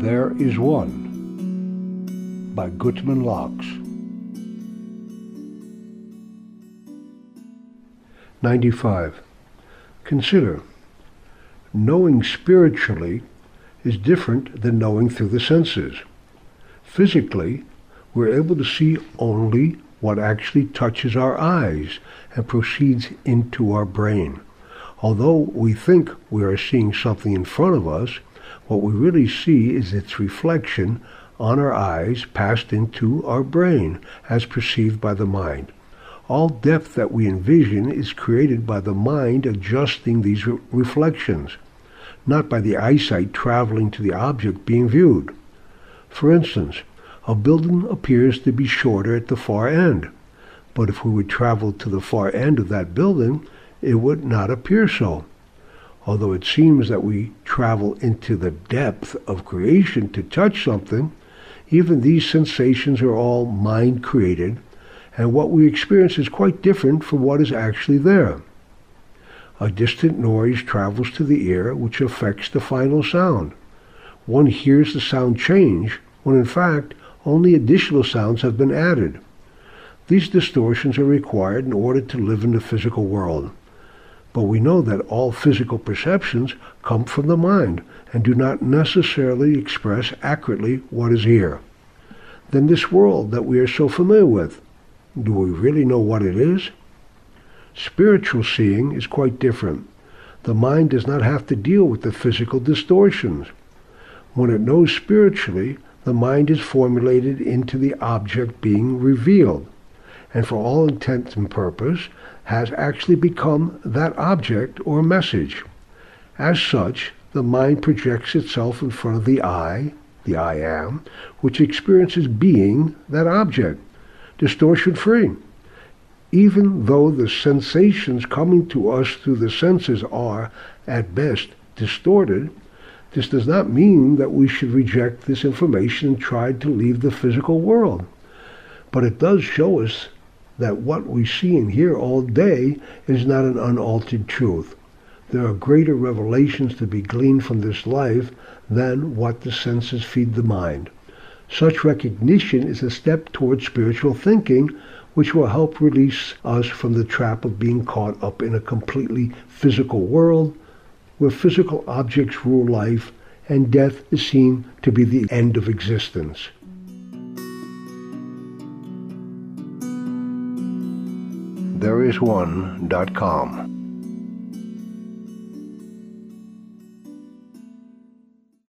There is One by Gutman Locks. 95. Consider, knowing spiritually is different than knowing through the senses. Physically, we're able to see only what actually touches our eyes and proceeds into our brain. Although we think we are seeing something in front of us, what we really see is its reflection on our eyes passed into our brain as perceived by the mind. All depth that we envision is created by the mind adjusting these re- reflections, not by the eyesight traveling to the object being viewed. For instance, a building appears to be shorter at the far end, but if we would travel to the far end of that building, it would not appear so. Although it seems that we travel into the depth of creation to touch something, even these sensations are all mind created, and what we experience is quite different from what is actually there. A distant noise travels to the ear, which affects the final sound. One hears the sound change, when in fact only additional sounds have been added. These distortions are required in order to live in the physical world. But we know that all physical perceptions come from the mind and do not necessarily express accurately what is here. Then this world that we are so familiar with, do we really know what it is? Spiritual seeing is quite different. The mind does not have to deal with the physical distortions. When it knows spiritually, the mind is formulated into the object being revealed, and for all intents and purpose, has actually become that object or message. As such, the mind projects itself in front of the I, the I am, which experiences being that object, distortion free. Even though the sensations coming to us through the senses are, at best, distorted, this does not mean that we should reject this information and try to leave the physical world. But it does show us that what we see and hear all day is not an unaltered truth. There are greater revelations to be gleaned from this life than what the senses feed the mind. Such recognition is a step towards spiritual thinking, which will help release us from the trap of being caught up in a completely physical world where physical objects rule life and death is seen to be the end of existence. Thereisone.com